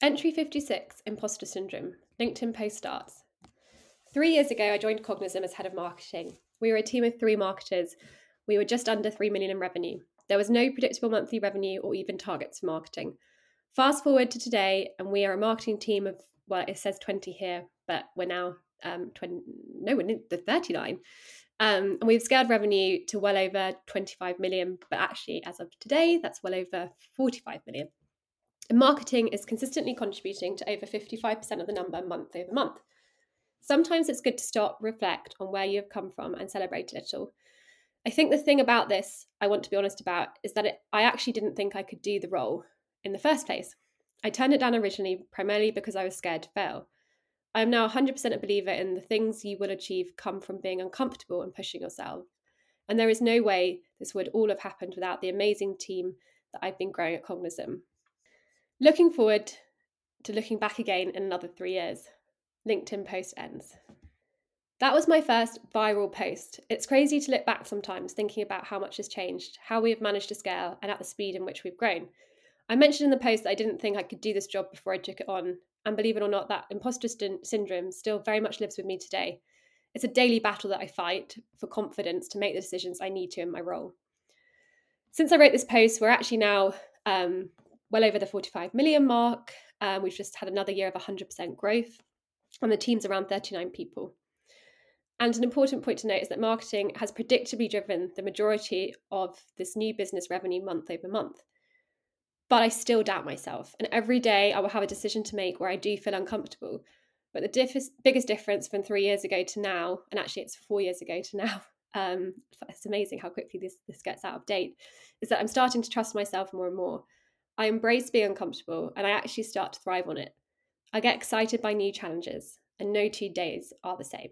Entry 56 Imposter Syndrome LinkedIn post starts. Three years ago, I joined Cognism as head of marketing. We were a team of three marketers. We were just under 3 million in revenue. There was no predictable monthly revenue or even targets for marketing. Fast forward to today, and we are a marketing team of, well, it says 20 here, but we're now um, 20, no, we're the 39. Um, and we've scaled revenue to well over 25 million, but actually, as of today, that's well over 45 million. Marketing is consistently contributing to over 55% of the number month over month. Sometimes it's good to stop, reflect on where you have come from, and celebrate a little. I think the thing about this, I want to be honest about, is that it, I actually didn't think I could do the role in the first place. I turned it down originally primarily because I was scared to fail. I am now 100% a believer in the things you will achieve come from being uncomfortable and pushing yourself. And there is no way this would all have happened without the amazing team that I've been growing at Cognism. Looking forward to looking back again in another three years. LinkedIn post ends. That was my first viral post. It's crazy to look back sometimes thinking about how much has changed, how we have managed to scale, and at the speed in which we've grown. I mentioned in the post that I didn't think I could do this job before I took it on, and believe it or not, that imposter st- syndrome still very much lives with me today. It's a daily battle that I fight for confidence to make the decisions I need to in my role. Since I wrote this post, we're actually now um, well over the 45 million mark. Um, we've just had another year of 100% growth, and the team's around 39 people. And an important point to note is that marketing has predictably driven the majority of this new business revenue month over month. But I still doubt myself. And every day I will have a decision to make where I do feel uncomfortable. But the diff- biggest difference from three years ago to now, and actually it's four years ago to now, um, it's amazing how quickly this, this gets out of date, is that I'm starting to trust myself more and more. I embrace being uncomfortable and I actually start to thrive on it. I get excited by new challenges, and no two days are the same.